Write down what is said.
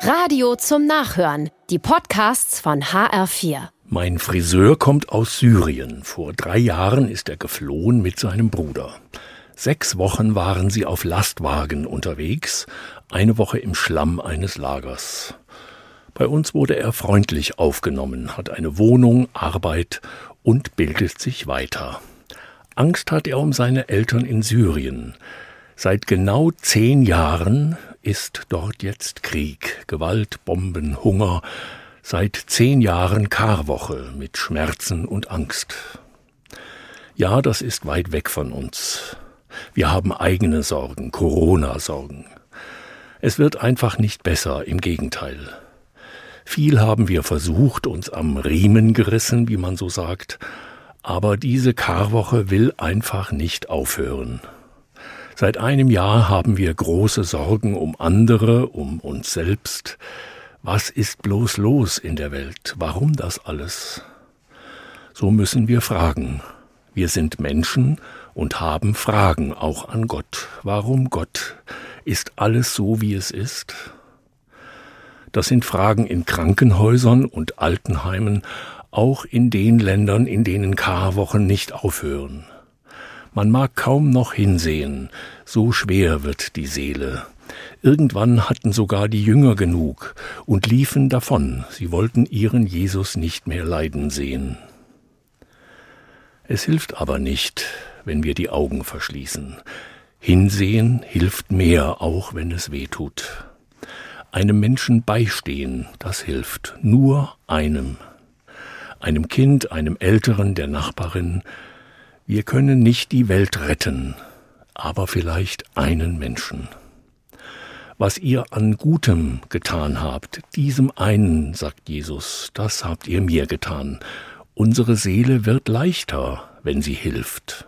Radio zum Nachhören. Die Podcasts von HR4. Mein Friseur kommt aus Syrien. Vor drei Jahren ist er geflohen mit seinem Bruder. Sechs Wochen waren sie auf Lastwagen unterwegs, eine Woche im Schlamm eines Lagers. Bei uns wurde er freundlich aufgenommen, hat eine Wohnung, Arbeit und bildet sich weiter. Angst hat er um seine Eltern in Syrien. Seit genau zehn Jahren ist dort jetzt Krieg, Gewalt, Bomben, Hunger, seit zehn Jahren Karwoche mit Schmerzen und Angst. Ja, das ist weit weg von uns. Wir haben eigene Sorgen, Corona-Sorgen. Es wird einfach nicht besser, im Gegenteil. Viel haben wir versucht, uns am Riemen gerissen, wie man so sagt, aber diese Karwoche will einfach nicht aufhören. Seit einem Jahr haben wir große Sorgen um andere, um uns selbst. Was ist bloß los in der Welt? Warum das alles? So müssen wir fragen. Wir sind Menschen und haben Fragen auch an Gott. Warum Gott? Ist alles so, wie es ist? Das sind Fragen in Krankenhäusern und Altenheimen, auch in den Ländern, in denen Karwochen nicht aufhören. Man mag kaum noch hinsehen, so schwer wird die Seele. Irgendwann hatten sogar die Jünger genug und liefen davon, sie wollten ihren Jesus nicht mehr leiden sehen. Es hilft aber nicht, wenn wir die Augen verschließen. Hinsehen hilft mehr, auch wenn es weh tut. Einem Menschen beistehen, das hilft, nur einem. Einem Kind, einem Älteren, der Nachbarin, wir können nicht die Welt retten, aber vielleicht einen Menschen. Was ihr an Gutem getan habt, diesem einen, sagt Jesus, das habt ihr mir getan. Unsere Seele wird leichter, wenn sie hilft.